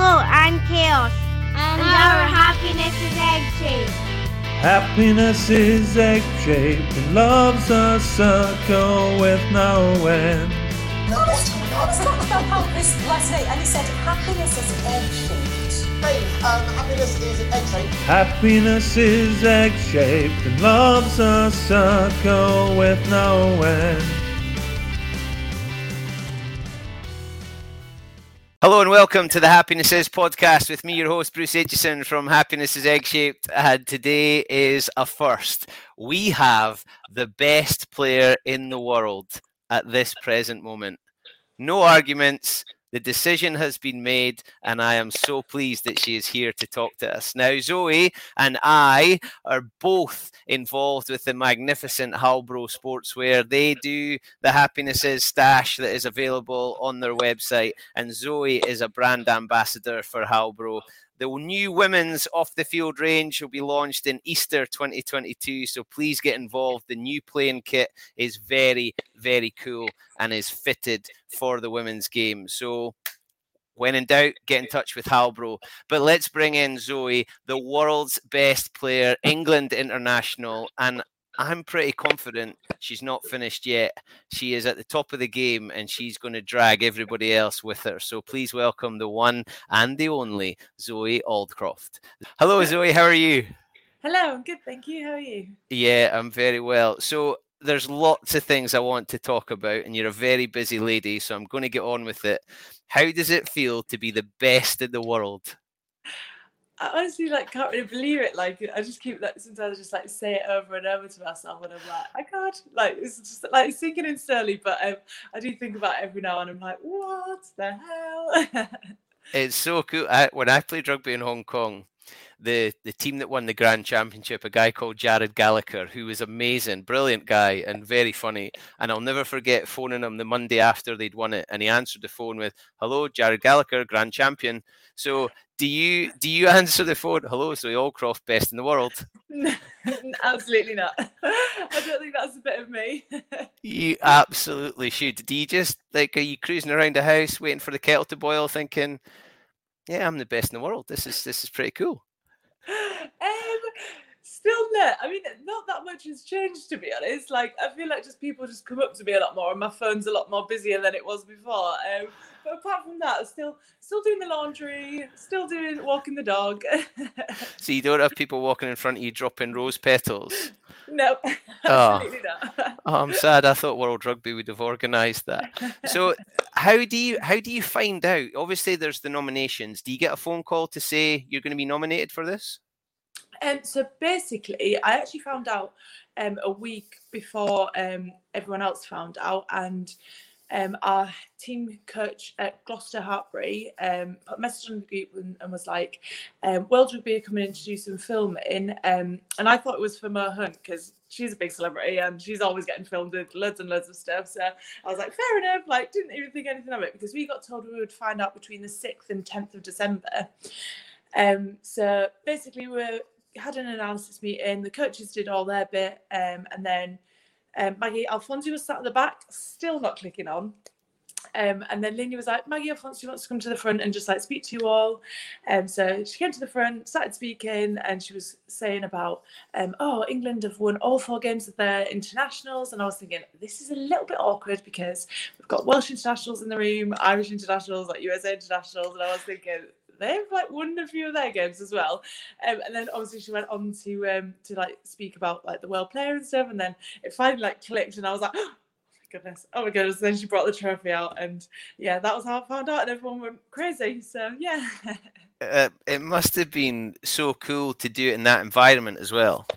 Mayhem. Hello, I'm Chaos. And, our happiness is egg shaped. Happiness is egg shaped and love's a circle with no end. No, let's talk about how this last night, and he said happiness is egg shaped. Hey, um, happiness is egg shaped. Happiness is egg shaped and love's a circle with no end. Hello and welcome to the Happiness Is podcast with me, your host, Bruce Aitchison from Happiness is Egg Shaped. And today is a first. We have the best player in the world at this present moment. No arguments. The decision has been made, and I am so pleased that she is here to talk to us. Now, Zoe and I are both involved with the magnificent Halbro Sportswear. They do the Happiness Is stash that is available on their website, and Zoe is a brand ambassador for Halbro. The new women's off the field range will be launched in Easter 2022. So please get involved. The new playing kit is very, very cool and is fitted for the women's game. So when in doubt, get in touch with Halbro. But let's bring in Zoe, the world's best player, England international. And I'm pretty confident she's not finished yet. She is at the top of the game and she's going to drag everybody else with her. So please welcome the one and the only Zoe Aldcroft. Hello, Zoe. How are you? Hello, I'm good. Thank you. How are you? Yeah, I'm very well. So there's lots of things I want to talk about, and you're a very busy lady. So I'm going to get on with it. How does it feel to be the best in the world? I honestly like can't really believe it. Like I just keep like sometimes I just like say it over and over to myself, and I'm like, I can't. Like it's just like sinking in slowly, but um, I do think about it every now and I'm like, what the hell? it's so cool. I, when I played rugby in Hong Kong, the the team that won the grand championship, a guy called Jared Gallagher, who was amazing, brilliant guy, and very funny. And I'll never forget phoning him the Monday after they'd won it, and he answered the phone with, "Hello, Jared Gallagher, grand champion." So do you do you answer the phone? Hello, Zoe Aldcroft, best in the world. No, absolutely not. I don't think that's a bit of me. you absolutely should. Do you just like are you cruising around the house waiting for the kettle to boil, thinking, "Yeah, I'm the best in the world. This is this is pretty cool." Still not. I mean, not that much has changed to be honest. Like, I feel like just people just come up to me a lot more, and my phone's a lot more busier than it was before. Um, but apart from that, I'm still, still doing the laundry, still doing walking the dog. so you don't have people walking in front of you dropping rose petals. No, oh. oh, I'm sad. I thought World Rugby would have organised that. So, how do you how do you find out? Obviously, there's the nominations. Do you get a phone call to say you're going to be nominated for this? Um, so basically, I actually found out um, a week before um, everyone else found out, and um, our team coach at Gloucester Hartpury um, put a message on the group and, and was like, um, World Rugby are coming in to do some filming. Um, and I thought it was for Mo Hunt because she's a big celebrity and she's always getting filmed with loads and loads of stuff. So I was like, fair enough, like, didn't even think anything of it because we got told we would find out between the 6th and 10th of December. Um, so basically, we had an analysis meeting, the coaches did all their bit, um, and then um, Maggie Alfonsi was sat at the back, still not clicking on. Um, and then Lindy was like, Maggie Alfonsi wants to come to the front and just like speak to you all. Um, so she came to the front, started speaking, and she was saying about, um, oh, England have won all four games of their internationals. And I was thinking, this is a little bit awkward because we've got Welsh internationals in the room, Irish internationals, like USA internationals. And I was thinking, they've like won a few of their games as well. Um, and then obviously she went on to um, to like speak about like the world player and stuff. And then it finally like clicked, and I was like. Oh, my goodness. Oh my goodness. Then she brought the trophy out, and yeah, that was how I found out, and everyone went crazy. So yeah. uh, it must have been so cool to do it in that environment as well.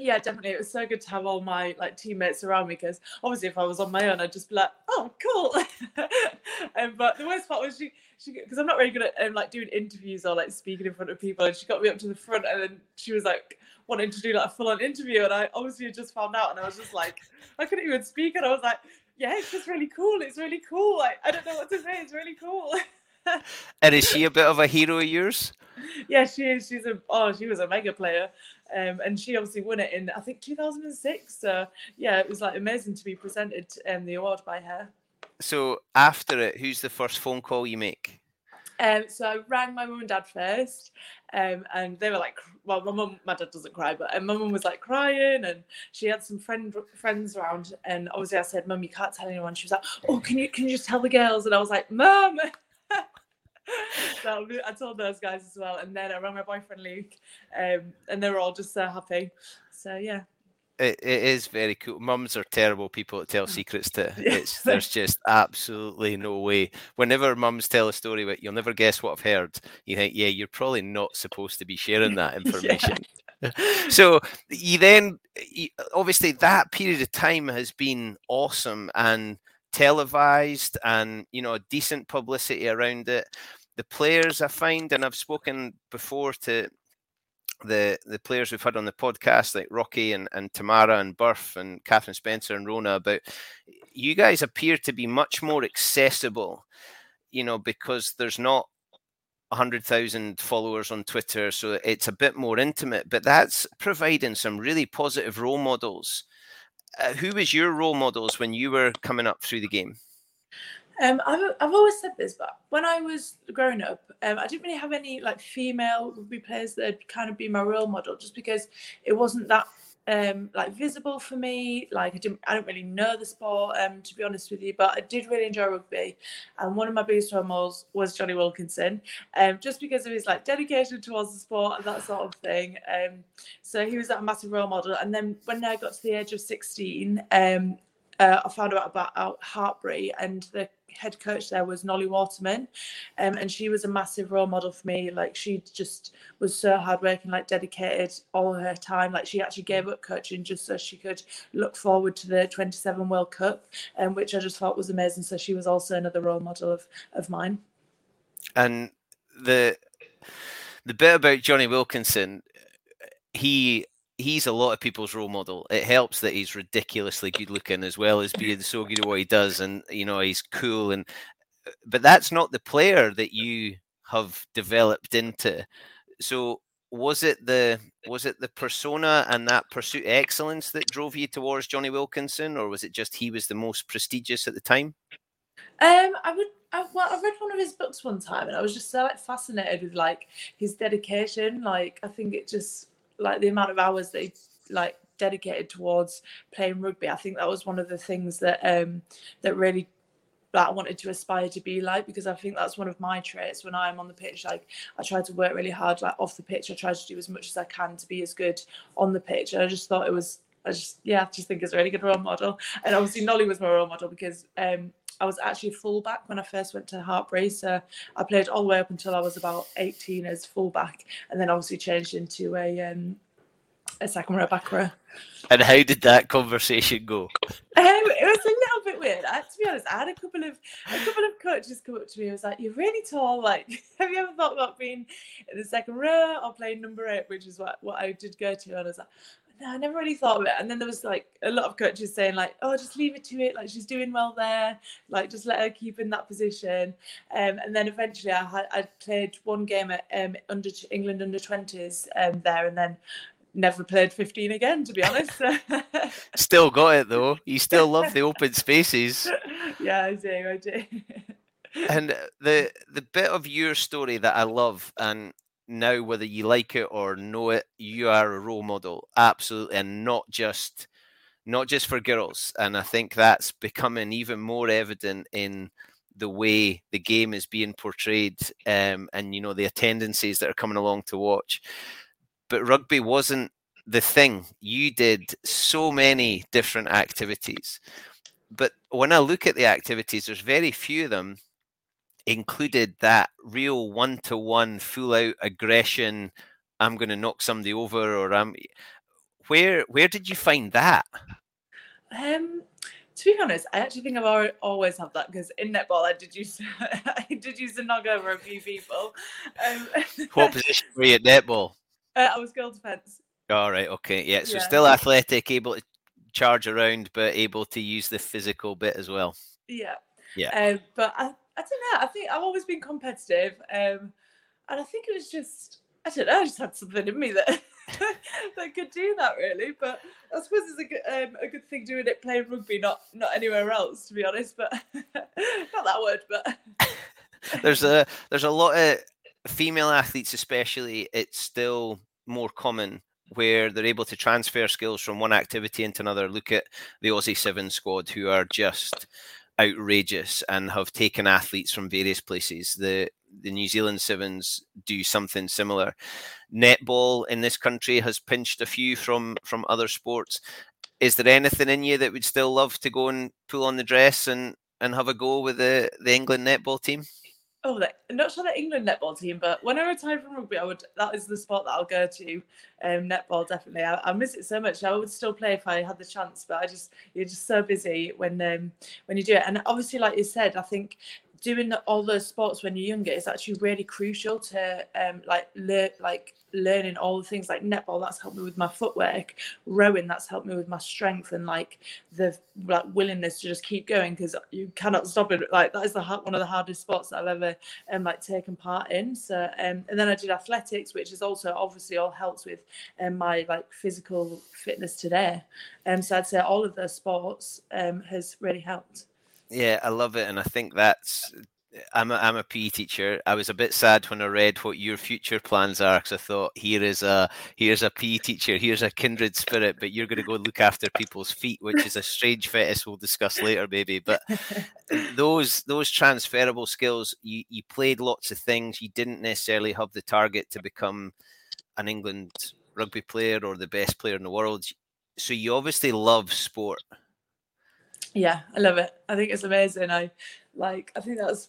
Yeah, definitely. It was so good to have all my like teammates around me because obviously if I was on my own, I'd just be like, "Oh, cool." um, but the worst part was she, she because I'm not very good at um, like doing interviews or like speaking in front of people, and she got me up to the front, and then she was like wanting to do like a full-on interview, and I obviously just found out, and I was just like, I couldn't even speak, and I was like, "Yeah, it's just really cool. It's really cool. Like I don't know what to say. It's really cool." and is she a bit of a hero of yours? Yeah, she is. She's a oh, she was a mega player. Um, and she obviously won it in I think 2006. So yeah, it was like amazing to be presented um, the award by her. So after it, who's the first phone call you make? Um, so I rang my mum and dad first, um, and they were like, "Well, my mum, my dad doesn't cry, but my mum was like crying, and she had some friend friends around, and obviously I said, "Mum, you can't tell anyone." She was like, "Oh, can you can you just tell the girls?" And I was like, "Mum." so I told those guys as well, and then I rang my boyfriend Luke, um, and they were all just so happy. So yeah. It, it is very cool. Mums are terrible people to tell secrets to. It's there's just absolutely no way. Whenever mums tell a story that you'll never guess what I've heard, you think, yeah, you're probably not supposed to be sharing that information. yeah. so you then obviously that period of time has been awesome and televised and you know decent publicity around it the players I find, and I've spoken before to the the players we've had on the podcast, like Rocky and, and Tamara and Burf and Catherine Spencer and Rona, about you guys appear to be much more accessible, you know, because there's not 100,000 followers on Twitter, so it's a bit more intimate, but that's providing some really positive role models. Uh, who was your role models when you were coming up through the game? Um, I've, I've always said this, but when I was growing up, um, I didn't really have any like female rugby players that kind of be my role model, just because it wasn't that um, like visible for me. Like I didn't, I don't really know the sport, um, to be honest with you, but I did really enjoy rugby. And one of my biggest role models was Jonny Wilkinson, um, just because of his like dedication towards the sport and that sort of thing. Um, so he was that massive role model. And then when I got to the age of 16, um, uh, I found out about Hartpury and the head coach there was Nolli Waterman, um, and she was a massive role model for me. Like she just was so hardworking, like dedicated all her time. Like she actually gave up coaching just so she could look forward to the 27 World Cup, um, which I just thought was amazing. So she was also another role model of of mine. And the the bit about Jonny Wilkinson, he he's a lot of people's role model. It helps that he's ridiculously good looking as well as being so good at what he does, and you know he's cool. And uh, but that's not the player that you have developed into. So was it the was it the persona and that pursuit of excellence that drove you towards Jonny Wilkinson, or was it just he was the most prestigious at the time? Um, I would. I, well, I read one of his books one time, and I was just so like fascinated with like his dedication. Like, I think it just like the amount of hours they like dedicated towards playing rugby. I think that was one of the things that um that really that I wanted to aspire to be like because I think that's one of my traits when I'm on the pitch. Like I try to work really hard, like off the pitch. I try to do as much as I can to be as good on the pitch. And I just thought it was I just yeah, I just think it's a really good role model. And obviously Nolli was my role model because um I was actually fullback when I first went to Hartpury. So I played all the way up until I was about 18 as fullback, and then obviously changed into a um, a second row back row. And how did that conversation go? Um, it was a little bit weird. I, to be honest, I had a couple of a couple of coaches come up to me. and was like, "You're really tall. Like, have you ever thought about being in the second row or playing number eight, which is what what I did go to?" And I was like, "No, I never really thought of it." And then there was like a lot of coaches saying like, "Oh, just leave it to it. Like, she's doing well there. Like, just let her keep in that position." Um, and then eventually, I had I played one game at um, under England under twenties um, there, and then never played 15 again to be honest still got it though you still love the open spaces yeah i do i do and the the bit of your story that i love and now whether you like it or know it you are a role model absolutely and not just not just for girls and i think that's becoming even more evident in the way the game is being portrayed um, and you know the attendances that are coming along to watch but rugby wasn't the thing. You did so many different activities. But when I look at the activities, there's very few of them included that real one to one, full out aggression. I'm going to knock somebody over, or I'm. Where where did you find that? Um, to be honest, I actually think I've always had that because in netball I did use I did use to knock over a few people. Um, what position were you at netball? Uh, I was goal defense. All right. Okay. Yeah. So yeah. still athletic, able to charge around, but able to use the physical bit as well. Yeah. Yeah. Um, but I, I don't know. I think I've always been competitive, um, and I think it was just I don't know. I just had something in me that that could do that really. But I suppose it's a good um, a good thing doing it playing rugby, not not anywhere else, to be honest. But not that word. But there's a there's a lot of female athletes, especially, it's still more common where they're able to transfer skills from one activity into another. Look at the Aussie Seven squad, who are just outrageous and have taken athletes from various places. The the New Zealand Sevens do something similar. Netball in this country has pinched a few from from other sports. Is there anything in you that would still love to go and pull on the dress and and have a go with the the England netball team? Oh, like, not sure the England netball team, but when I retire from rugby, I would. That is the sport that I'll go to. Um, netball definitely. I, I, miss it so much. I would still play if I had the chance, but I just you're just so busy when um, when you do it. And obviously, like you said, I think doing all those sports when you're younger is actually really crucial to um, like learn like learning all the things like netball that's helped me with my footwork. Rowing that's helped me with my strength and like the like willingness to just keep going because you cannot stop it like that is the one of the hardest sports i've ever um like taken part in. So um and then i did athletics which is also obviously all helps with um, my like physical fitness today. Um so i'd say all of those sports um has really helped yeah, I love it, and I think that's. I'm a, I'm a PE teacher. I was a bit sad when I read what your future plans are because I thought here is a here's a PE teacher, here's a kindred spirit, but you're going to go look after people's feet, which is a strange fetish we'll discuss later, maybe. But those those transferable skills, you you played lots of things. You didn't necessarily have the target to become an England rugby player or the best player in the world. So you obviously love sport yeah i love it. I think it's amazing. I like i think that's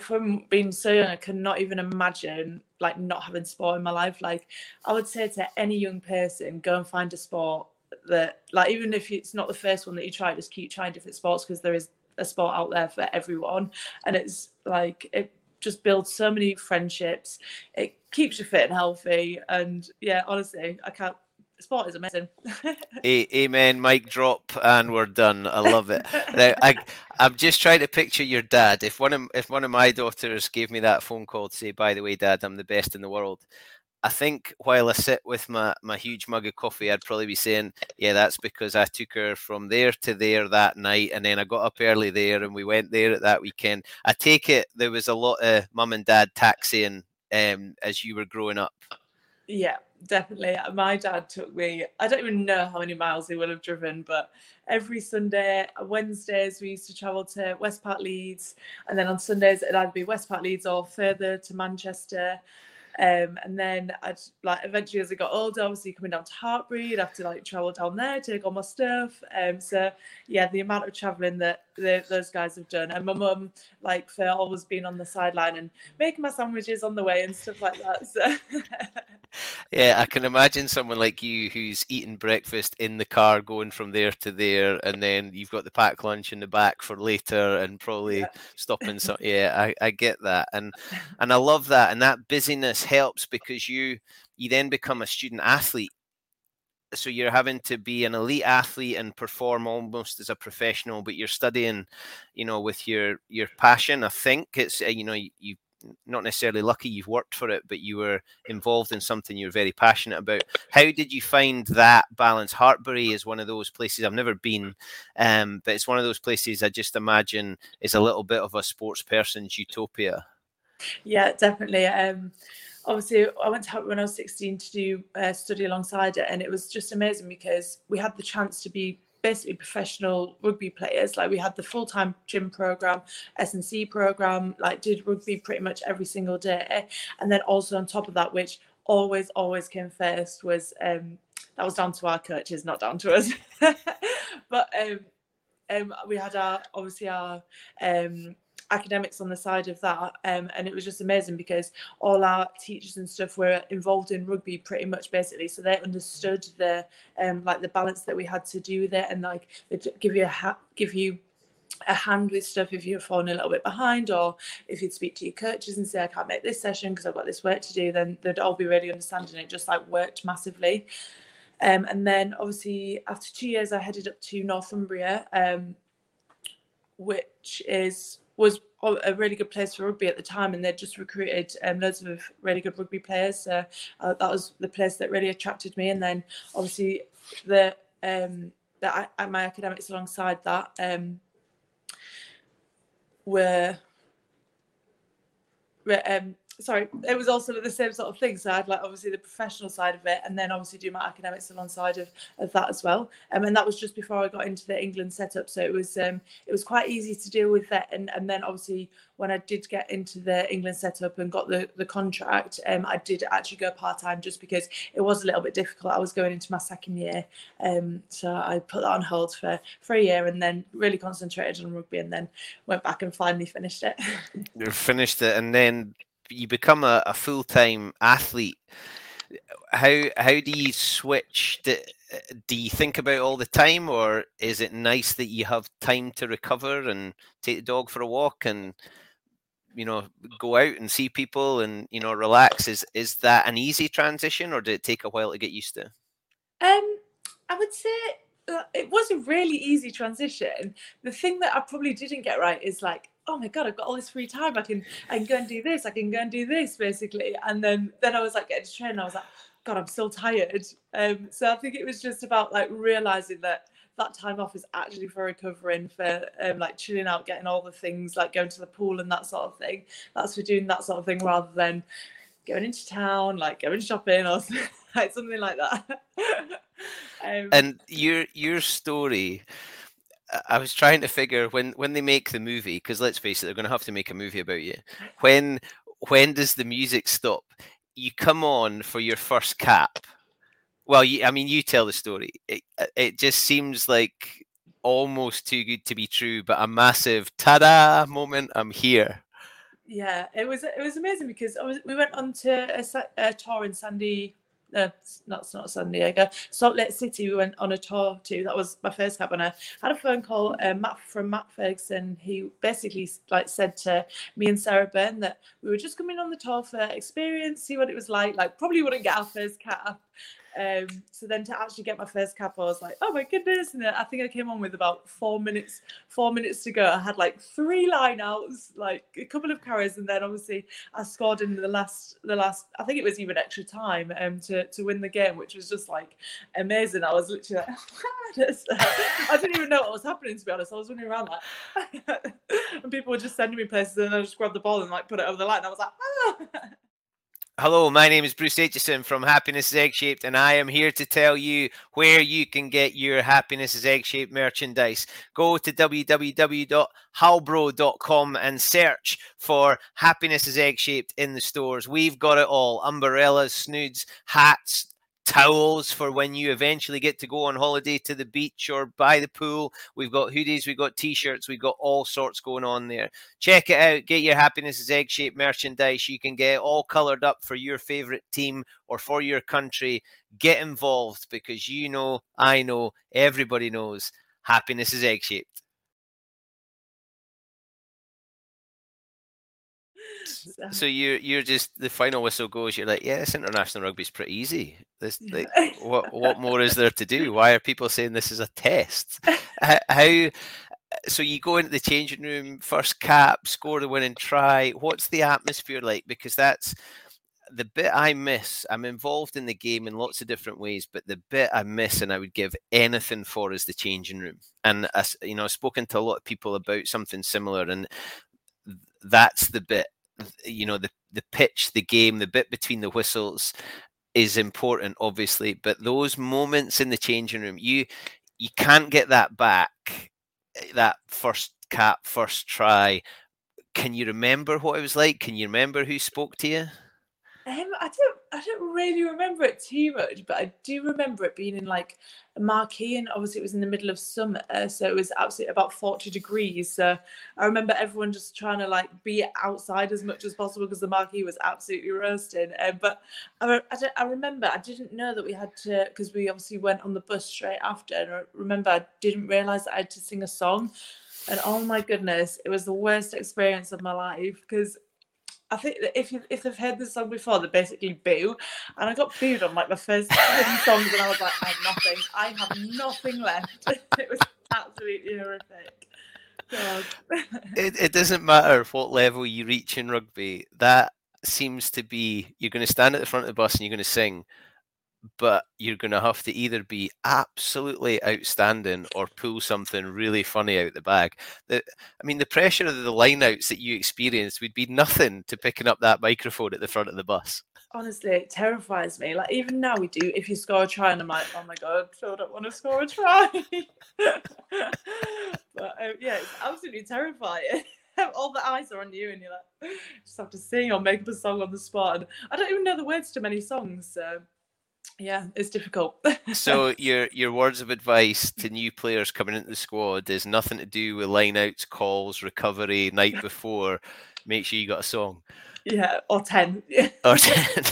from being so young i cannot even imagine like not having sport in my life. Like i would say to any young person go and find a sport that like even if it's not the first one that you try just keep trying different sports because there is a sport out there for everyone. And it's like it just builds so many friendships. It keeps you fit and healthy. And yeah honestly i can't sport is amazing. Amen. Mic drop, and we're done. I love it. now, I, I'm just trying to picture your dad. If one of if one of my daughters gave me that phone call to say, "By the way, Dad, I'm the best in the world," I think while I sit with my, my huge mug of coffee, I'd probably be saying, Yeah, that's because I took her from there to there that night, and then I got up early there, and we went there at that weekend. I take it there was a lot of mum and dad taxiing um, as you were growing up. Yeah, definitely. My dad took me, I don't even know how many miles he would have driven, but every Sunday, Wednesdays, we used to travel to West Park Leeds. And then on Sundays, it'd either be West Park Leeds or further to Manchester. Um, and then I'd like eventually as I got older, obviously coming down to Hartpury, I'd have to like travel down there, take all my stuff. Um, so yeah, the amount of traveling that the, those guys have done. And my mum, like, for always being on the sideline and making my sandwiches on the way and stuff like that. So. yeah, I can imagine someone like you who's eating breakfast in the car, going from there to there, and then you've got the packed lunch in the back for later, and probably yeah. stopping. So yeah, I, I get that, and and I love that, and that busyness helps because you you then become a student athlete so you're having to be an elite athlete and perform almost as a professional but you're studying you know with your your passion i think it's uh, you know you, you not necessarily lucky you've worked for it, but you were involved in something you're very passionate about. How did you find that balance? Hartpury is one of those places I've never been, um, but it's one of those places I just imagine is a little bit of a sports person's utopia. Yeah, definitely. Um, obviously, I went to help when I was 16 to do uh, study alongside it, and it was just amazing because we had the chance to be basically professional rugby players. Like we had the full time gym program, S&C program, like did rugby pretty much every single day. And then also on top of that, which always, always came first was um, that was down to our coaches, not down to us. but um, um, we had our obviously our um, academics on the side of that um, and it was just amazing because all our teachers and stuff were involved in rugby pretty much basically. So they understood the um, like the balance that we had to do with it and like give you a ha- give you a hand with stuff if you're falling a little bit behind or if you'd speak to your coaches and say I can't make this session because I've got this work to do then they'd all be really understanding. It just like worked massively. Um, and then obviously after two years I headed up to Northumbria um, which is was a really good place for rugby at the time, and they just recruited um, loads of really good rugby players. uh, that was the place that really attracted me. And then obviously the um, my academics alongside that um, were, were um, sorry, it was also the same sort of thing. So I had like obviously the professional side of it, and then obviously do my academics alongside of, of that as well. Um, and that was just before I got into the England setup, so it was um, it was quite easy to deal with that. And and then obviously when I did get into the England setup and got the the contract, um, I did actually go part time just because it was a little bit difficult. I was going into my second year, um, so I put that on hold for for a year, and then really concentrated on rugby, and then went back and finally finished it. you finished it, and then you become a, a full time athlete, how how do you switch? Do, do you think about all the time, or is it nice that you have time to recover and take the dog for a walk and you know go out and see people and you know relax? Is is that an easy transition, or did it take a while to get used to? Um, I would say it was a really easy transition. The thing that I probably didn't get right is like oh my god i've got all this free time. I can i can go and do this. I can go and do this basically. And then then i was like getting to train i was like god i'm still tired. Um so i think it was just about like realizing that that time off is actually for recovering for um, like chilling out getting all the things like going to the pool and that sort of thing. That's for doing that sort of thing rather than going into town like going shopping or like something like that um, and your your story I was trying to figure when when they make the movie because let's face it, they're going to have to make a movie about you. When when does the music stop? You come on for your first cap. Well, you, I mean, you tell the story. It, uh, it just seems like almost too good to be true, but a massive ta-da moment. I'm here. Yeah, it was it was amazing because was, we went on to a, a tour in Sandy uh, not not San Diego, Salt Lake City. We went on a tour to. That was my first and I had a phone call uh, Matt from Matt Ferguson. He basically like said to me and Sarah Bern that we were just coming on the tour for experience, see what it was like. Like probably wouldn't get our first cap, um, so then to actually get my first cap, I was like, oh my goodness! And I think I came on with about four minutes, four minutes to go. I had like three lineouts, like a couple of carries, and then obviously I scored in the last, the last. I think it was even extra time um, to to win the game, which was just like amazing. I was literally like, I didn't even know what was happening to be honest. I was running around like, and people were just sending me places, and I just grabbed the ball and like put it over the line. I was like, ah. Hello, my name is Bruce Aitchison from Happiness is Egg Shaped, and I am here to tell you where you can get your Happiness is Egg Shaped merchandise. Go to www.halbro.com and search for Happiness is Egg Shaped in the stores. We've got it all umbrellas, snoods, hats, towels for when you eventually get to go on holiday to the beach or by the pool. We've got hoodies, we've got t-shirts, we've got all sorts going on there. Check it out. Get your happiness is egg shaped merchandise. You can get all colored up for your favorite team or for your country. Get involved because you know, I know, everybody knows happiness is egg shaped. So you're you're just the final whistle goes. You're like, yeah, this international rugby is pretty easy. This like, what what more is there to do? Why are people saying this is a test? How? So you go into the changing room, first cap, score the winning try. What's the atmosphere like? Because that's the bit I miss. I'm involved in the game in lots of different ways, but the bit I miss and I would give anything for is the changing room. And as you know, I've spoken to a lot of people about something similar, and that's the bit you know the the pitch, the game, the bit between the whistles is important, obviously. But those moments in the changing room, you you can't get that back. Eh, that first cap, first try. Can you remember what it was like? Can you remember who spoke to you? Um, I don't, I don't really remember it too much, but I do remember it being in like a marquee, and obviously it was in the middle of summer, so it was absolutely about forty degrees. So I remember everyone just trying to like be outside as much as possible because the marquee was absolutely roasting. Um, but I, I, I, remember I didn't know that we had to because we obviously went on the bus straight after, and I remember I didn't realize that I had to sing a song. And oh my goodness, it was the worst experience of my life because I think if you if they've heard this song before, they basically boo. And I got booed on like my first songs, and I was like, I have nothing. I have nothing left. it was absolutely horrific. it, it doesn't matter what level you reach in rugby. That seems to be you're going to stand at the front of the bus and you're going to sing but you're going to have to either be absolutely outstanding or pull something really funny out the bag. The, I mean, the pressure of the lineouts that you experienced would be nothing to picking up that microphone at the front of the bus. Honestly, it terrifies me. Like even now, we do. If you score a try, and I'm like, oh my god, Phil don't want to score a try. but um, yeah, it's absolutely terrifying. all the eyes are on you, and you're like, just have to sing or make up a song on the spot. And I don't even know the words to many songs. So yeah, it's difficult. so your your words of advice to new players coming into the squad is nothing to do with lineouts, calls, recovery, night before. Make sure you got a song. Yeah, or ten. or ten.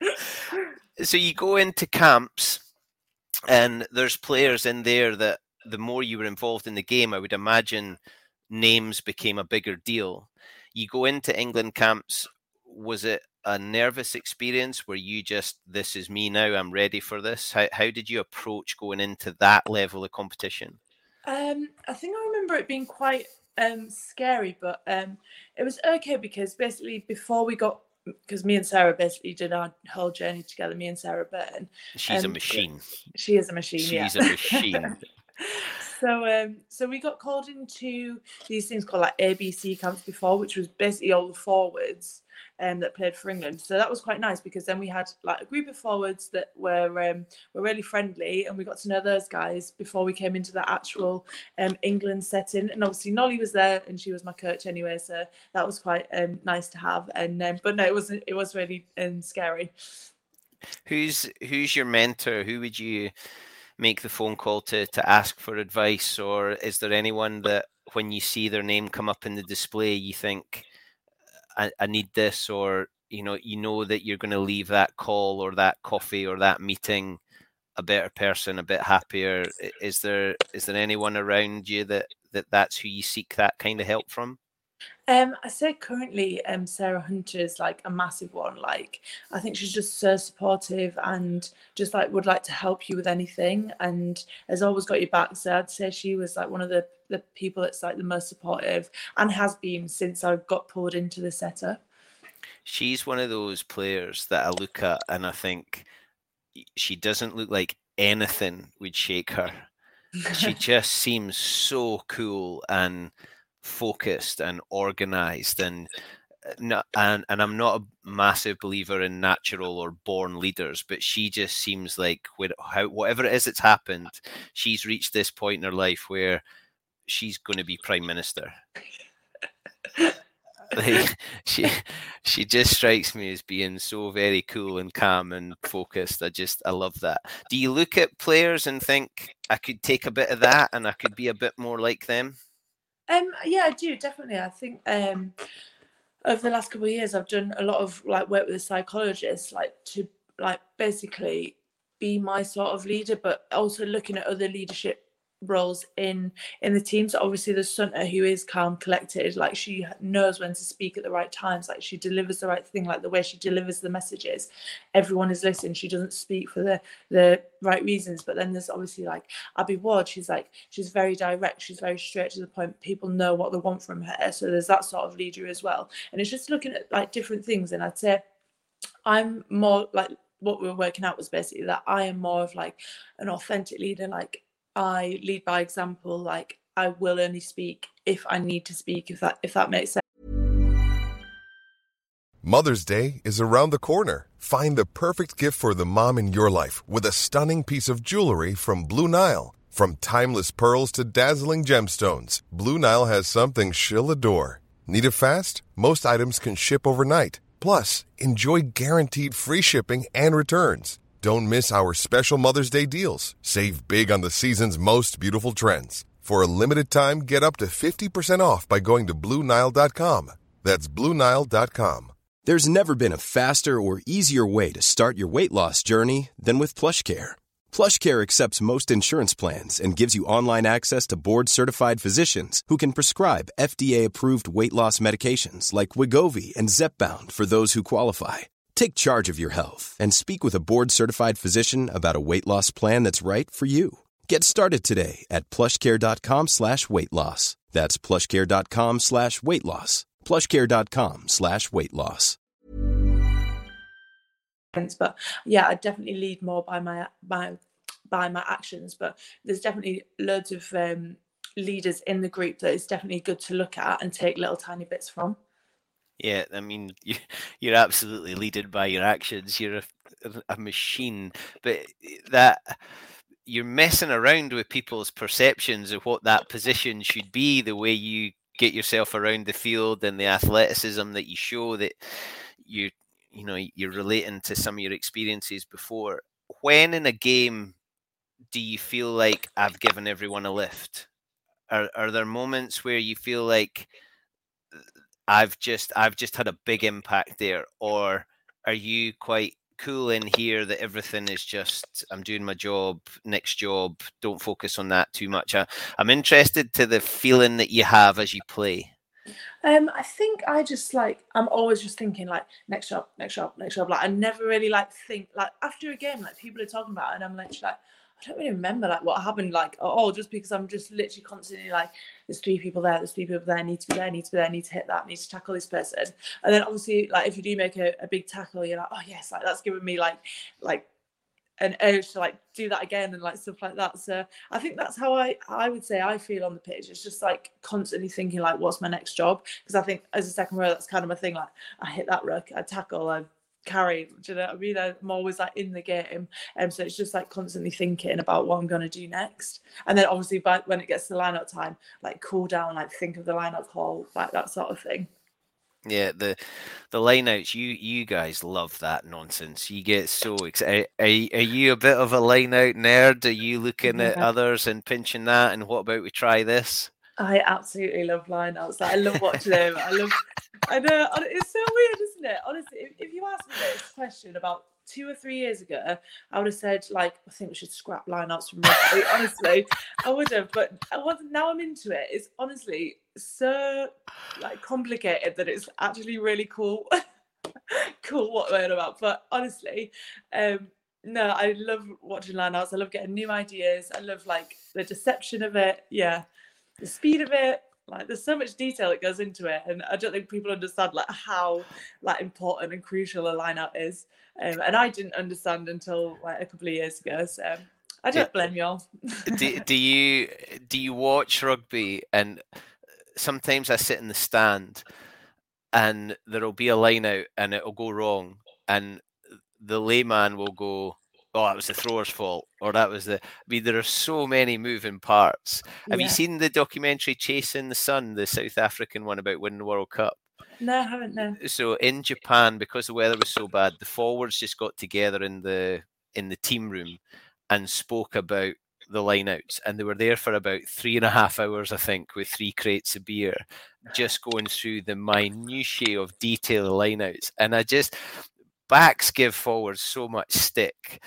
so you go into camps, and there's players in there that the more you were involved in the game, I would imagine names became a bigger deal. You go into England camps. Was it a nervous experience where you just this is me now i'm ready for this how, how did you approach going into that level of competition um, i think i remember it being quite um, scary but um, it was okay because basically before we got because me and Sarah basically did our whole journey together. Me and Sarah Burton. She's a machine. She is a machine. She's yeah. a machine. so um so we got called into these things called like ABC camps before, which was basically all the forwards um, that played for England. So that was quite nice because then we had like a group of forwards that were um, were really friendly, and we got to know those guys before we came into the actual um, England setting. And obviously Nolli was there, and she was my coach anyway, so that was quite um, nice to have. And um, but no, it wasn't. it was really um, scary. Who's who's your mentor? Who would you? Make the phone call to to ask for advice or is there anyone that when you see their name come up in the display you think I, I need this or you know you know that you're going to leave that call or that coffee or that meeting a better person a bit happier? Is there is there anyone around you that that that's who you seek that kind of help from um, I say currently, um, Sarah Hunter is like a massive one. Like, I think she's just so supportive and just like would like to help you with anything, and has always got your back. So I'd say she was like one of the the people that's like the most supportive and has been since I got pulled into the setup. She's one of those players that I look at and I think she doesn't look like anything would shake her. she just seems so cool and focused and organized and uh, and and I'm not a massive believer in natural or born leaders, but she just seems like how, whatever it is that's happened, she's reached this point in her life where she's going to be prime minister. like, she she just strikes me as being so very cool and calm and focused. I just I love that. Do you look at players and think I could take a bit of that and I could be a bit more like them? Um, yeah, I do definitely. I think um, over the last couple of years, I've done a lot of like work with a psychologist, like to like basically be my sort of leader, but also looking at other leadership roles in in the team. So obviously there's Sunta who is calm collected like she knows when to speak at the right times like she delivers the right thing like the way she delivers the messages. Everyone is listening. She doesn't speak for the the right reasons. But then there's obviously like Abbie Ward. She's like she's very direct. She's very straight to the point. People know what they want from her. So there's that sort of leader as well. And it's just looking at like different things. And I'd say I'm more like what we were working out was basically that I am more of like an authentic leader like I lead by example. Like I will only speak if I need to speak. If that if that makes sense. Mother's Day is around the corner. Find the perfect gift for the mom in your life with a stunning piece of jewelry from Blue Nile. From timeless pearls to dazzling gemstones, Blue Nile has something she'll adore. Need it fast? Most items can ship overnight. Plus, enjoy guaranteed free shipping and returns. Don't miss our special Mother's Day deals. Save big on the season's most beautiful trends. For a limited time, get up to 50% off by going to Bluenile.com. That's Bluenile.com. There's never been a faster or easier way to start your weight loss journey than with PlushCare. PlushCare accepts most insurance plans and gives you online access to board certified physicians who can prescribe FDA approved weight loss medications like Wegovy and Zepbound for those who qualify Take charge of your health and speak with a board certified physician about a weight loss plan that's right for you. Get started today at plushcare.com slash weight loss. That's plushcare.com slash weight loss. Plushcare.com slash weight loss. But yeah, I definitely lead more by my by by my actions. But there's definitely loads of um, leaders in the group that is definitely good to look at and take little tiny bits from. Yeah, I mean, you, you're absolutely leaded by your actions. You're a, a machine, but eh, that you're messing around with people's perceptions of what that position should be, the way you get yourself around the field and the athleticism that you show that you you know you're relating to some of your experiences before. When in a game do you feel like I've given everyone a lift? Are are there moments where you feel like I've just I've just had a big impact there, or are you quite cool in here that everything is just I'm doing my job, next job, don't focus on that too much. I, I'm interested to the feeling that you have as you play. Um, I think I just like I'm always just thinking like next job, next job, next job. Like I never really like think like after a game like people are talking about it, and I'm like like I don't really remember like what happened like oh just because I'm just literally constantly like there's three people there there's three people there need to be there need to be there need to hit that need to tackle this person. And then obviously like if you do make a, a big tackle you're like oh yes like that's given me like like an urge to like do that again and like stuff like that. So I think that's how I I would say I feel on the pitch. It's just like constantly thinking like what's my next job? Because I think as a second row that's kind of my thing like I hit that ruck I tackle I carry. Do you know what I mean? I'm always like in the game, and um, so it's just like constantly thinking about what I'm gonna do next. And then obviously, but when it gets to lineup time, like cool down, like think of the lineup call, like that sort of thing. Yeah, the the lineouts. You you guys love that nonsense. You get so excited. Are, are you a bit of a lineout nerd? Are you looking yeah. at others and pinching that? And what about we try this? I absolutely love lineouts. Like, I love watching them. I love. I know it's so weird, isn't it? Honestly, if, if you asked me this question about two or three years ago, I would have said like, I think we should scrap lineouts from rugby. honestly, I would have. But I was now I'm into it. It's honestly so like complicated that it's actually really cool. cool what we're about. But honestly, um, no, I love watching lineouts. I love getting new ideas. I love like the deception of it. Yeah the speed of it like there's so much detail that goes into it and i don't think people understand like how like important and crucial a lineup is. Um, and i didn't understand until like a couple of years ago so i don't blame y'all do, do you do you watch rugby? And sometimes i sit in the stand and there'll be a line out and it'll go wrong and the layman will go oh, that was the thrower's fault, or that was the. I mean, there are so many moving parts. Have yeah. you seen the documentary Chasing the Sun, the South African one about winning the World Cup? No, I haven't. No. Uh, so in Japan, because the weather was so bad, the forwards just got together in the in the team room and spoke about the lineouts, and they were there for about three and a half hours, I think, with three crates of beer, just going through the minutiae of detail of lineouts. And I just backs give forwards so much stick.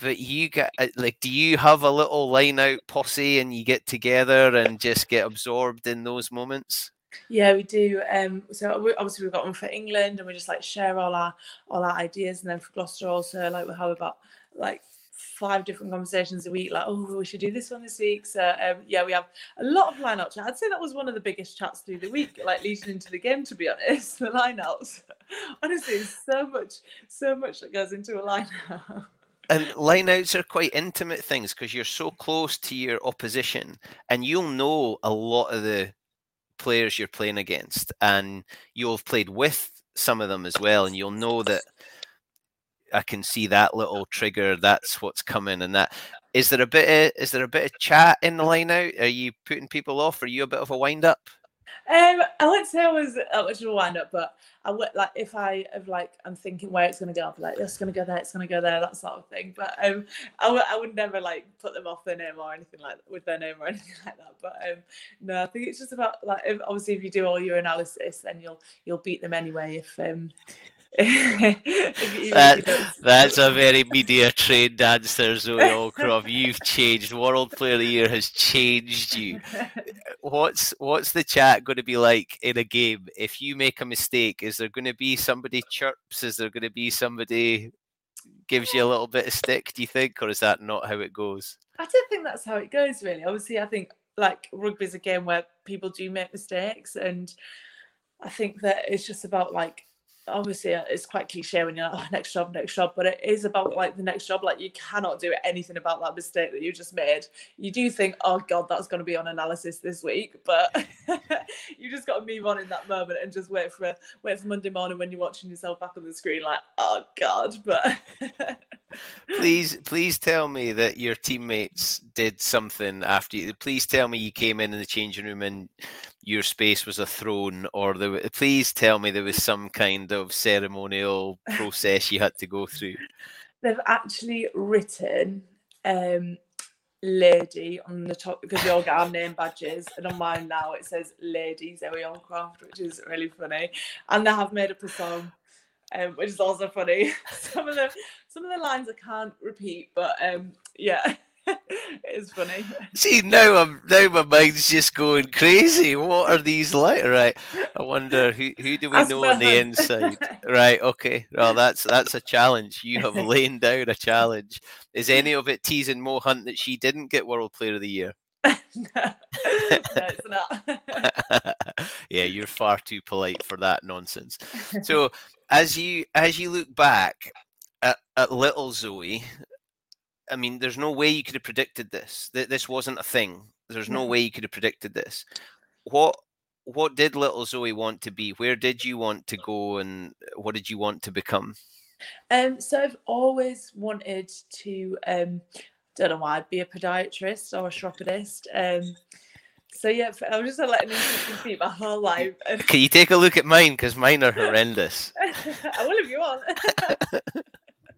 But you get uh, like, do you have a little line out posse and you get together and just get absorbed in those moments? Yeah, we do. Um, so we, obviously we've got one for England, and we just like share all our all our ideas, and then for Gloucester also, like we have about like five different conversations a week, like, oh, we should do this one this week. So um, yeah, we have a lot of lineouts. I'd say that was one of the biggest chats through the week, like leading into the game, to be honest. The lineouts. Honestly, so much, so much that goes into a lineout. And lineouts are quite intimate things because you're so close to your opposition, and you'll know a lot of the players you're playing against, and you'll have played with some of them as well, and you'll know that I can see that little trigger. That's what's coming, and that is there a bit. Of, is there a bit of chat in the line out? Are you putting people off? Are you a bit of a wind up? Um, I wouldn't say I was that much a wind up, but I would like if I have like I'm thinking where it's gonna go, I'll be like, it's gonna go there, it's gonna go there, that sort of thing. But um, I would I would never like put them off their name or anything like with their name or anything like that. But um, no, I think it's just about like if, obviously if you do all your analysis, then you'll you'll beat them anyway. If um, that, that's a very media trained answer, Zoe Aldcroft. You've changed. World Player of the Year has changed you. What's what's the chat going to be like in a game? If you make a mistake, is there going to be somebody chirps? Is there going to be somebody gives you a little bit of stick? Do you think, or is that not how it goes? I don't think that's how it goes. Really, obviously, I think like rugby is a game where people do make mistakes, and I think that it's just about like obviously uh, it's quite cliche when you're like, oh, next job, next job, but it is about like the next job. Like you cannot do anything about that mistake that you just made. You do think, oh God, that's going to be on analysis this week, but you just got to move on in that moment and just wait for wait for Monday morning when you're watching yourself back on the screen, like, oh God. But please, please tell me that your teammates did something after you. Please tell me you came in in the changing room and your space was a throne, or there, please tell me there was some kind of ceremonial process you had to go through. They've actually written um, lady on the top because we all get our name badges, and on mine now it says Lady Zoe Aldcroft, which is really funny. And they have made up a song, um, which is also funny. some of the some of the lines I can't repeat, but um, yeah. it's funny. See now, I'm now my mind's just going crazy. What are these like? Right, I wonder who who do we That's know on the inside? Right, okay. Well, that's that's a challenge. You have lain down a challenge. Is any of it teasing Mo Hunt that she didn't get World Player of the Year? no, it's not. yeah, you're far too polite for that nonsense. So, as you as you look back at, at little Zoe, I mean, there's no way you could have predicted this. That this wasn't a thing. There's no way you could have predicted this. What what did little Zoe want to be? Where did you want to go, and what did you want to become? Um, so I've always wanted to. Um, don't know why, I'd be a podiatrist or a chiropodist. Um, so yeah, I was just letting interesting feet my whole life. Can you take a look at mine? Because mine are horrendous. I will if you want.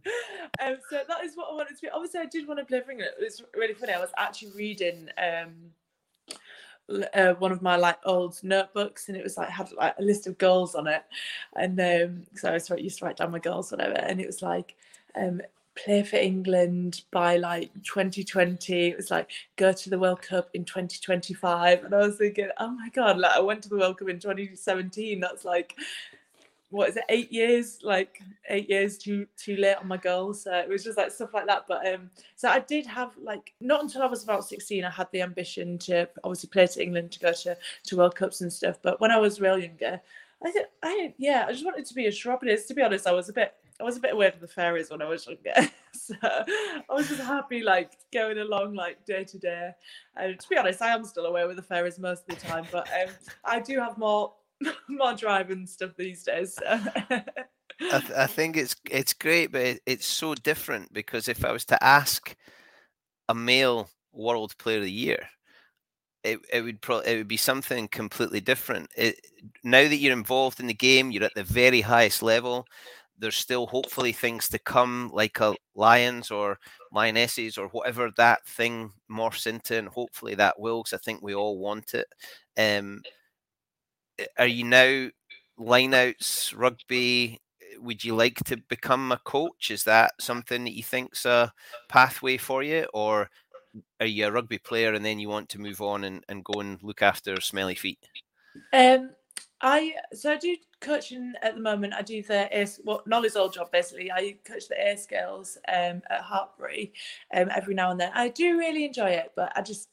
um, so that is what I wanted to be. Obviously, I did want to play England. It was really funny. I was actually reading um, uh, one of my like old notebooks, and it was like had like a list of goals on it, and um, so I was used to write down my goals, whatever, and it was like. Um, play for England by like 2020. It was like go to the World Cup in 2025. And I was thinking, oh my God, like I went to the World Cup in 2017. That's like what is it eight years like eight years too too late on my goals so it was just like stuff like that. But um so i did have like not until i was about 16 i had the ambition to obviously play to england to go to to world cups and stuff. But when i was real younger i did i yeah i just wanted to be a chiropodist to be honest i was a bit I was a bit aware of the fairies when I was younger, so I was just happy like going along like day to day. And to be honest, I am still aware with the fairies most of the time, but um, I do have more more driving stuff these days. I, th- I, think it's it's great, but it, it's so different because if I was to ask a male World Player of the Year, it, it would pro- it would be something completely different. It, now that you're involved in the game, you're at the very highest level. There's still hopefully things to come, like a Lions or Lionesses or whatever that thing morphs into, and hopefully that will, because I think we all want it. Um, are you now lineouts rugby? Would you like to become a coach? Is that something that you think's a pathway for you, or are you a rugby player and then you want to move on and, and go and look after smelly feet? Um, I so I do coaching at the moment. I do the air, well, Nolli's old job basically. I coach the air scales um, at Hartpury um, every now and then. I do really enjoy it, but I just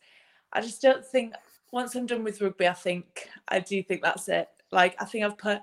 I just don't think once I'm done with rugby, I think I do think that's it. Like I think I've put.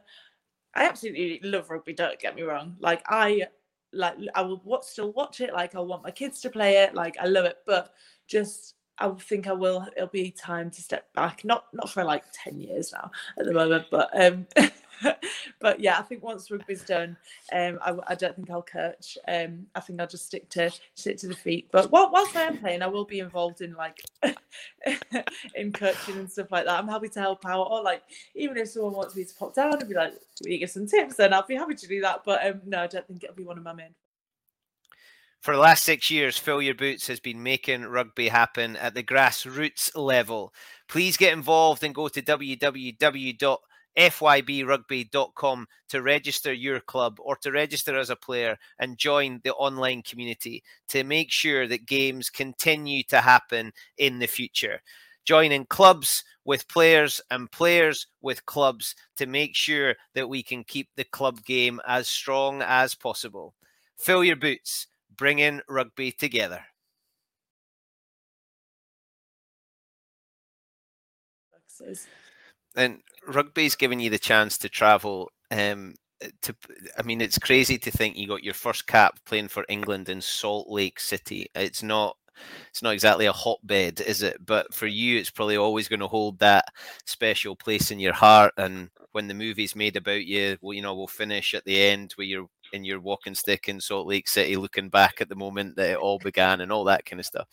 I absolutely love rugby. Don't get me wrong. Like I like I will watch, still watch it. Like I want my kids to play it. Like I love it, but just I think I will. It'll be time to step back. Not not for like ten years now at the moment, but um, but yeah, I think once rugby's done, um, I, I don't think I'll coach. Um, I think I'll just stick to stick to the feet. But whilst I am playing, I will be involved in like in coaching and stuff like that. I'm happy to help out, or like even if someone wants me to pop down and be like, "Will you give some tips?" Then I'll be happy to do that. But um, no, I don't think it'll be one of my main. For the last six years, Fill Your Boots has been making rugby happen at the grassroots level. Please get involved and go to www fybrugby.com to register your club or to register as a player and join the online community to make sure that games continue to happen in the future. Joining clubs with players and players with clubs to make sure that we can keep the club game as strong as possible. Fill your boots, bring in rugby together. And rugby's given you the chance to travel. Um, to, I mean, it's crazy to think you got your first cap playing for England in Salt Lake City. It's not, it's not exactly a hotbed, is it? But for you, it's probably always going to hold that special place in your heart. And when the movie's made about you, well, you know, we'll finish at the end where you're in your walking stick in Salt Lake City, looking back at the moment that it all began and all that kind of stuff.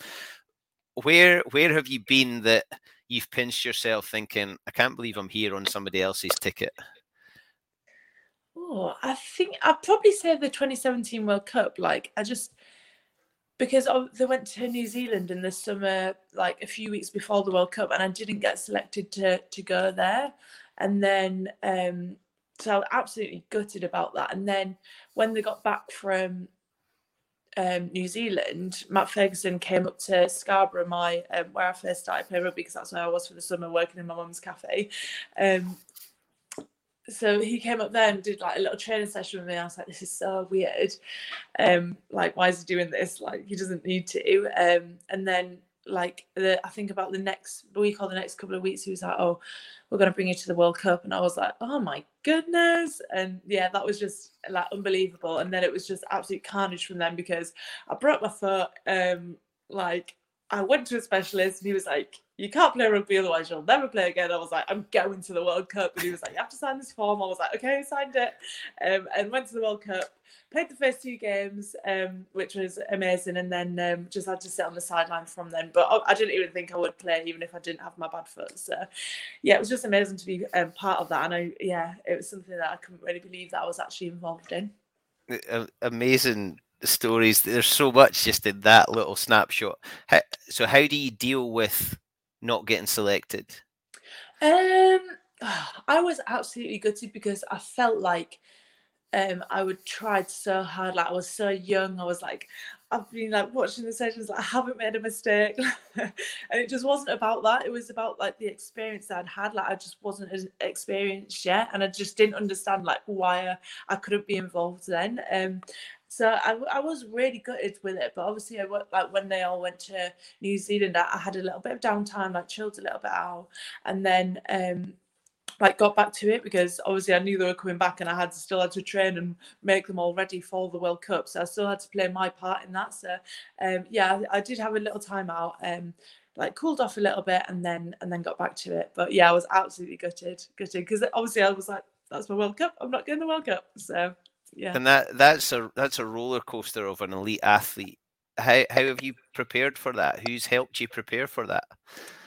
Where, where have you been that? You've pinched yourself thinking, I can't believe I'm here on somebody else's ticket? Oh, I think I'd probably say the 2017 World Cup. Like, I just because they went to New Zealand in the summer, like a few weeks before the World Cup, and I didn't get selected to to go there. And then, um, so I was absolutely gutted about that. And then when they got back from um, New Zealand, Matt Ferguson came up to Scarborough, my um, where I first started playing rugby, because that's where I was for the summer, working in my mum's cafe. Um, so he came up there and did like a little training session with me. I was like, this is so weird. Um, like, why is he doing this? Like, he doesn't need to. Um, and then like the I think about the next week or the next couple of weeks, he was like, "Oh, we're going to bring you to the World Cup," and I was like, "Oh my goodness!" And yeah, that was just like unbelievable. And then it was just absolute carnage from them because I broke my foot. Um, like I went to a specialist, and he was like, "You can't play rugby, otherwise you'll never play again." I was like, "I'm going to the World Cup," and he was like, "You have to sign this form." I was like, "Okay," signed it, um, and went to the World Cup played the first two games, um, which was amazing, and then um, just had to sit on the sideline from then. But I didn't even think I would play, even if I didn't have my bad foot. So, yeah, it was just amazing to be um, part of that, and I, yeah, it was something that I couldn't really believe that I was actually involved in. Amazing stories. There's so much just in that little snapshot. How, so, how do you deal with not getting selected? Um, I was absolutely gutted because I felt like um, I would tried so hard. Like I was so young. I was like, I've been like watching the sessions. Like, I haven't made a mistake, and it just wasn't about that. It was about like the experience I'd had. Like I just wasn't as experienced yet, and I just didn't understand like why I, I couldn't be involved then. Um, so I, I was really gutted with it. But obviously, I went, like when they all went to New Zealand, I, I had a little bit of downtime, like chilled a little bit out, and then um, like got back to it because obviously I knew they were coming back and I had to still had to train and make them all ready for the World Cup. So I still had to play my part in that. So um, yeah, I, I, did have a little time out, um, like cooled off a little bit and then and then got back to it. But yeah, I was absolutely gutted, gutted because obviously I was like, that's my World Cup. I'm not getting the World Cup. So yeah. And that that's a that's a roller coaster of an elite athlete. How how have you prepared for that? Who's helped you prepare for that?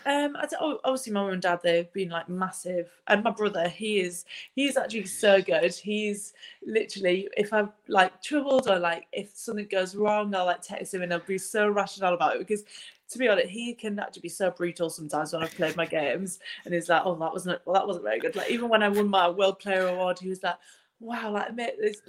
Um, I don't, obviously my mum and dad they've been like massive, and my brother he is he is actually so good. He's literally if I'm like troubled or like if something goes wrong, I'll like text him and he'll be so rational about it because to be honest, he can actually be so brutal sometimes when I've played my games, and he's like, "Oh, that wasn't well, that wasn't very good." Like even when I won my World Player Award, he was like, "Wow, like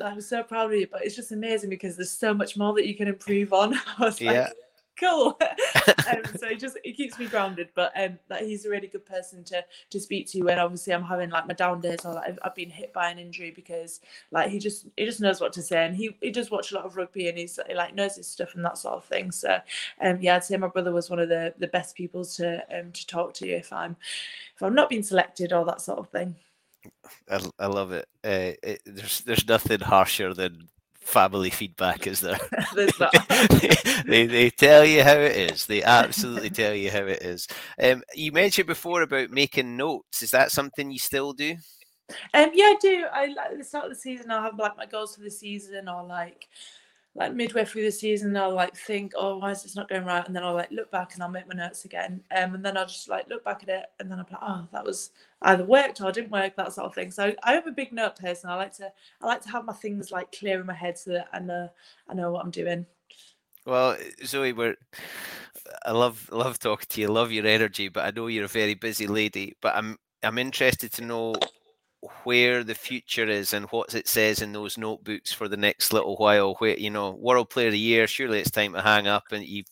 I'm so proud of you." But it's just amazing because there's so much more that you can improve on. I was yeah. like, cool. um, so it just it keeps me grounded. But um, like he's a really good person to to speak to when obviously I'm having like my down days or like I've, I've been hit by an injury because like he just he just knows what to say and he he does watch a lot of rugby and he's he, like knows his stuff and that sort of thing. So um yeah, I'd say my brother was one of the the best people to um to talk to if I'm if I'm not being selected or that sort of thing. I, I love it. Uh, it. There's there's nothing harsher than family feedback, is there? they, they tell you how it is. They absolutely tell you how it is. Um, you mentioned before about making notes. Is that something you still do? Um, yeah, I do. I like at the start of the season. I'll have like my goals for the season, or like like midway through the season, I'll like think, oh, why is this not going right? And then I'll like look back and I'll make my notes again. Um, and then I'll just like look back at it and then I'll be like, oh, that was either worked or didn't work, that sort of thing. So I have a big note person. I like to I like to have my things like clear in my head so that I know I know what I'm doing. Well, Zoe, we're I love love talking to you, love your energy, but I know you're a very busy lady. But I'm I'm interested to know where the future is and what it says in those notebooks for the next little while. Where you know, World Player of the Year. Surely it's time to hang up and you've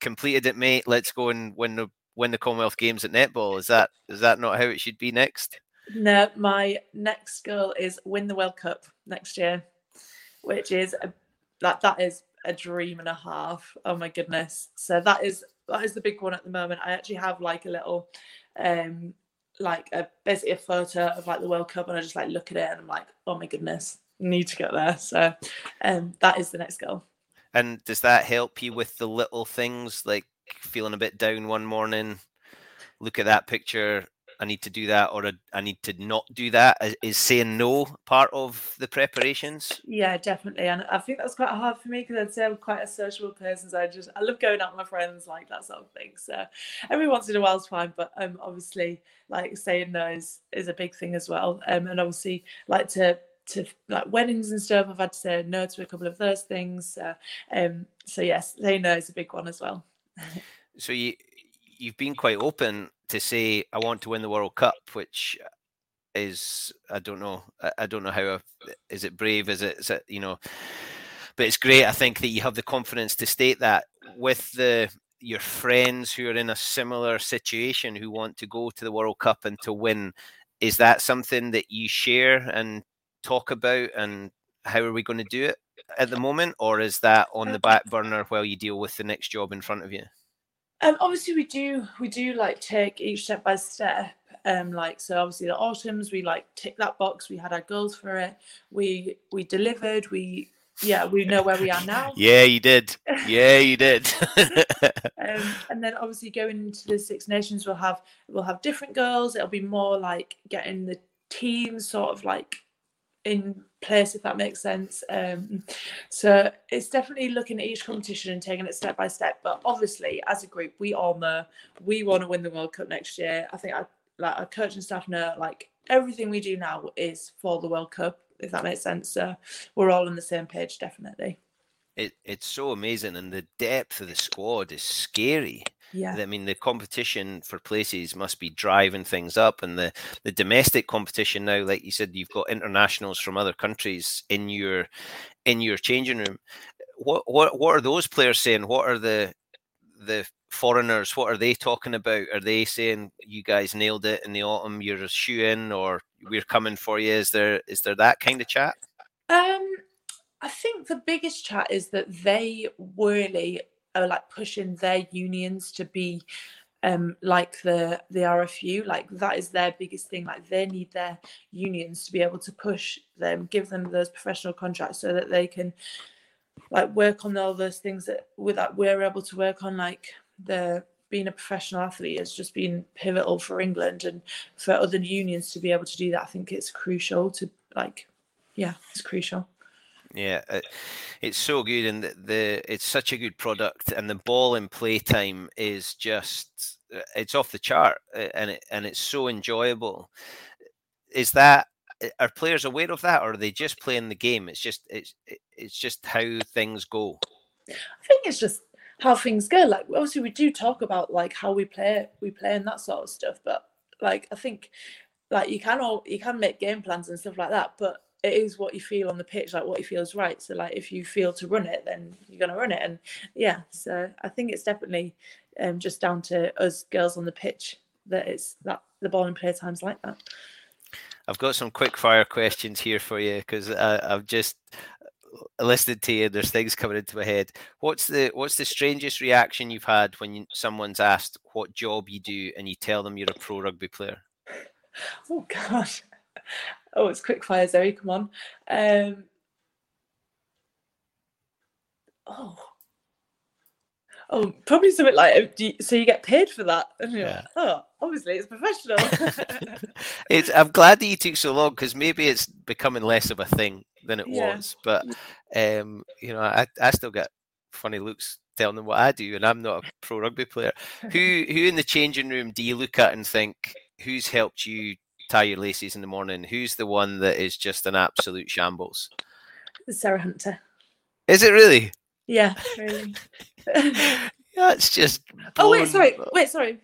completed it, mate. Let's go and win the win the Commonwealth Games at netball. Is that is that not how it should be next? No, my next goal is win the World Cup next year, which is a, that that is a dream and a half. Oh my goodness! So that is that is the big one at the moment. I actually have like a little um like a basically a photo of like the World Cup, and I just like look at it and I'm like, oh my goodness, need to get there. So, um, that is the next goal. And does that help you with the little things like feeling a bit down one morning? Look at that picture. I need to do that, or I need to not do that. Is saying no part of the preparations? Yeah, definitely. And I think that's quite hard for me because I'd say I'm quite a social person. So I just I love going out with my friends, like that sort of thing. So every once in a while is fine, but um, obviously, like saying no is, is a big thing as well. Um, and obviously, like to to like weddings and stuff, I've had to say no to a couple of those things. Uh, um, so yes, saying no is a big one as well. so you you've been quite open to say I want to win the World Cup, which is I don't know I, don't know how is it brave? Is it is it you know? But it's great I think that you have the confidence to state that with the your friends who are in a similar situation who want to go to the World Cup and to win. Is that something that you share and talk about and how are we going to do it at the moment or is that on the back burner while you deal with the next job in front of you um, obviously, we do we do like take each step by step. Um, like so, obviously the autumns we like tick that box. We had our goals for it. We we delivered. We yeah we know where we are now. yeah, you did. Yeah, you did. um, and then obviously going into the Six Nations, we'll have we'll have different goals. It'll be more like getting the teams sort of like in place if that makes sense. Um, so it's definitely looking at each competition and taking it step by step. But obviously as a group we all know we want to win the world cup next year. I think like our coaching staff know like everything we do now is for the world cup if that makes sense. So we're all on the same page definitely. It, it's so amazing and the depth of the squad is scary yeah. I mean, the competition for places must be driving things up, and the the domestic competition now, like you said, you've got internationals from other countries in your in your changing room. What what what are those players saying? What are the the foreigners? What are they talking about? Are they saying you guys nailed it in the autumn? You're a shoe in, or we're coming for you? Is there is there that kind of chat? Um, I think the biggest chat is that they really are like pushing their unions to be um like the the RFU like that is their biggest thing like they need their unions to be able to push them give them those professional contracts so that they can like work on all those things that with that we're able to work on like the being a professional athlete has just been pivotal for England and for other unions to be able to do that. I think it's crucial to like yeah it's crucial yeah, uh, it's so good, and the, the, it's such a good product, and the ball and play time is just uh, it's off the chart and it, and it's so enjoyable. Is that are players aware of that, or are they just playing the game? It's just it's it's just how things go. I think it's just how things go. Like obviously we do talk about like how we play we play and that sort of stuff, but like I think like you can all you can make game plans and stuff like that, but it is what you feel on the pitch, like what you feel is right. So like if you feel to run it, then you're gonna run it. And yeah, so I think it's definitely um, just down to us girls on the pitch that it's that the ball and play times like that. I've got some quick fire questions here for you because I've just listened to you. And There's things coming into my head. What's the what's the strangest reaction you've had when you, someone's asked what job you do and you tell them you're a pro rugby player? Oh gosh. Oh, it's quick fire, Zoe. Come on. Um, oh, oh, probably something like you, so you get paid for that. yeah. Like, oh, obviously it's professional. it's. I'm glad that you took so long because maybe it's becoming less of a thing than it yeah. was. But um, you know, I, I still get funny looks telling them what I do, and I'm not a pro rugby player. who who in the changing room do you look at and think who's helped you tie your laces in the morning? Who's the one that is just an absolute shambles? Sarah Hunter. Is it really? Yeah, really. That's just. Oh wait, sorry. Wait, sorry.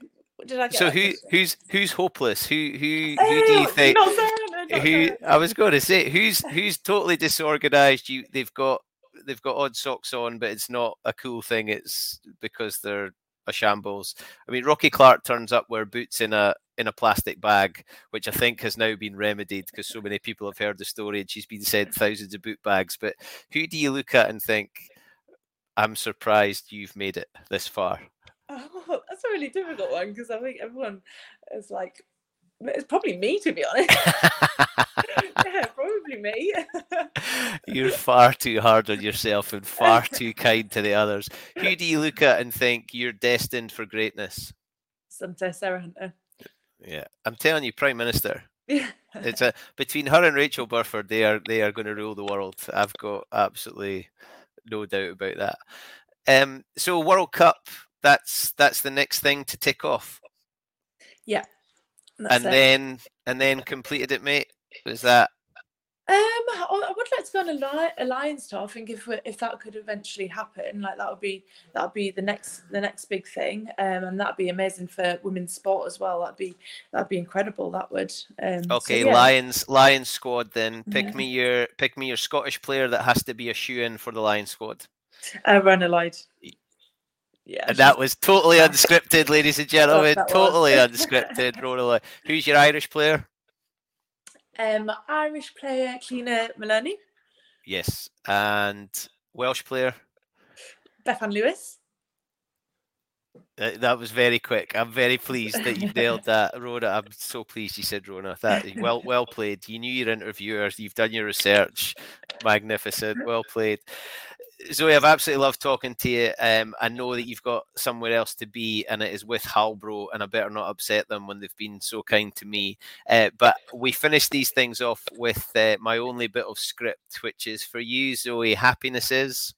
Did I get so who who's who's hopeless? Who who who do you oh, think? Not Sarah, not who I was going to say who's who's totally disorganized? You they've got they've got odd socks on, but it's not a cool thing. It's because they're a shambles. I mean, Rocky Clark turns up wear boots in a in a plastic bag, which I think has now been remedied because so many people have heard the story and she's been sent thousands of boot bags. But who do you look at and think, I'm surprised you've made it this far? Oh, that's a really difficult one because I think everyone is like, it's probably me to be honest. yeah, probably me. You're far too hard on yourself and far too kind to the others. Who do you look at and think you're destined for greatness? Sometimes Sarah Hunter. Yeah, I'm telling you, Prime Minister. Yeah. it's a between her and Rachel Burford, they are they are going to rule the world. I've got absolutely no doubt about that. Um, so World Cup, that's that's the next thing to tick off. Yeah. And it. then and then completed it, mate. Was that um, I would like to go on a Lions tour. I think if if that could eventually happen, like that would be that would be the next the next big thing, um, and that'd be amazing for women's sport as well. That'd be that'd be incredible. That would. Um, okay, so, yeah. Lions Lions squad. Then pick yeah. me your pick me your Scottish player that has to be a shoe in for the Lions squad. Uh, Lloyd. Yeah, and that was totally unscripted, ladies and gentlemen. Totally unscripted. Rhona Who's your Irish player? Um, Irish player Cliodhna Moloney. Yes, and Welsh player Bethan Lewis. Uh, that was very quick. I'm very pleased that you nailed that, Rhona. I'm so pleased you said Rhona. That well, well played. You knew your interviewers. You've done your research. Magnificent. Well played. Zoe, I've absolutely loved talking to you. Um, I know that you've got somewhere else to be, and it is with Halbro, and I better not upset them when they've been so kind to me. Uh, but we finish these things off with uh, my only bit of script, which is for you, Zoe. Happiness is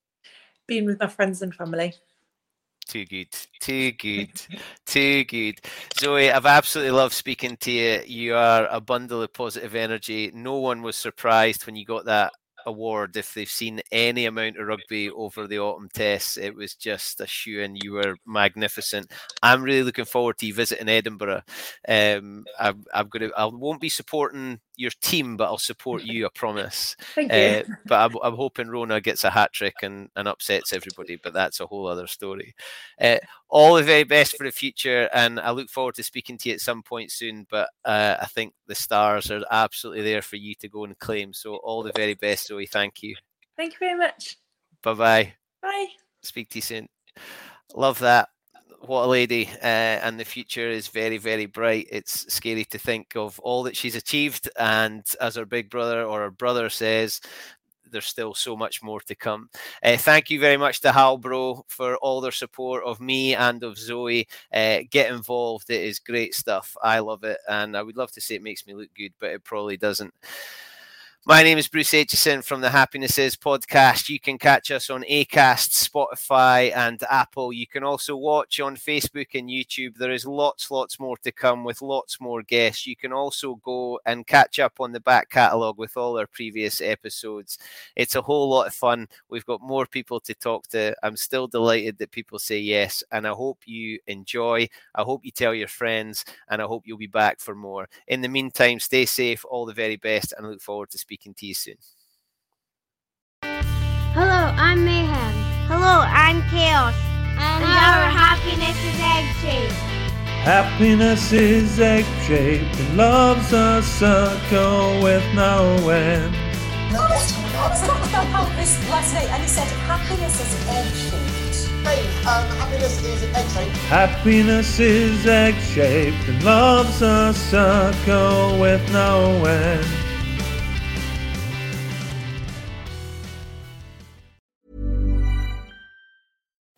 being with my friends and family. Too good, too good, too good. Zoe, I've absolutely loved speaking to you. You are a bundle of positive energy. No one was surprised when you got that award if they've seen any amount of rugby over the autumn tests. It was just a shoe, and you were magnificent. I'm really looking forward to you visiting Edinburgh. Um, I'm, I'm going to. I won't be supporting your team, but I'll support you. I promise. Thank you. Uh, but I'm, I'm, hoping Rhona gets a hat trick and, and upsets everybody. But that's a whole other story. Uh, all the very best for the future, and I look forward to speaking to you at some point soon. But uh, I think the stars are absolutely there for you to go and claim. So all the very best, Zoe. Thank you. Thank you very much. Bye-bye. Bye. Speak to you soon. Love that what a lady uh, and the future is very very bright it's scary to think of all that she's achieved and as her big brother or her brother says there's still so much more to come. Uh, thank you very much to Halbro for all their support of me and of Zoe. Uh, get involved; it is great stuff. I love it, and I would love to say it makes me look good, but it probably doesn't. My name is Bruce Aitchison from the Happiness Is podcast. You can catch us on Acast, Spotify, and Apple. You can also watch on Facebook and YouTube. There is lots, lots more to come with lots more guests. You can also go and catch up on the back catalogue with all our previous episodes. It's a whole lot of fun. We've got more people to talk to. I'm still delighted that people say yes, and I hope you enjoy. I hope you tell your friends, and I hope you'll be back for more. In the meantime, stay safe, all the very best, and I look forward to speaking to you soon. Hello, I'm Mayhem. Hello, I'm Chaos. And, our happiness is egg shaped. Happiness is egg shaped and love's a circle with no end. No, I was talking about how this last night and he said happiness is egg shaped. Dave, um, happiness is egg shaped. Happiness is egg shaped and love's a circle with no end.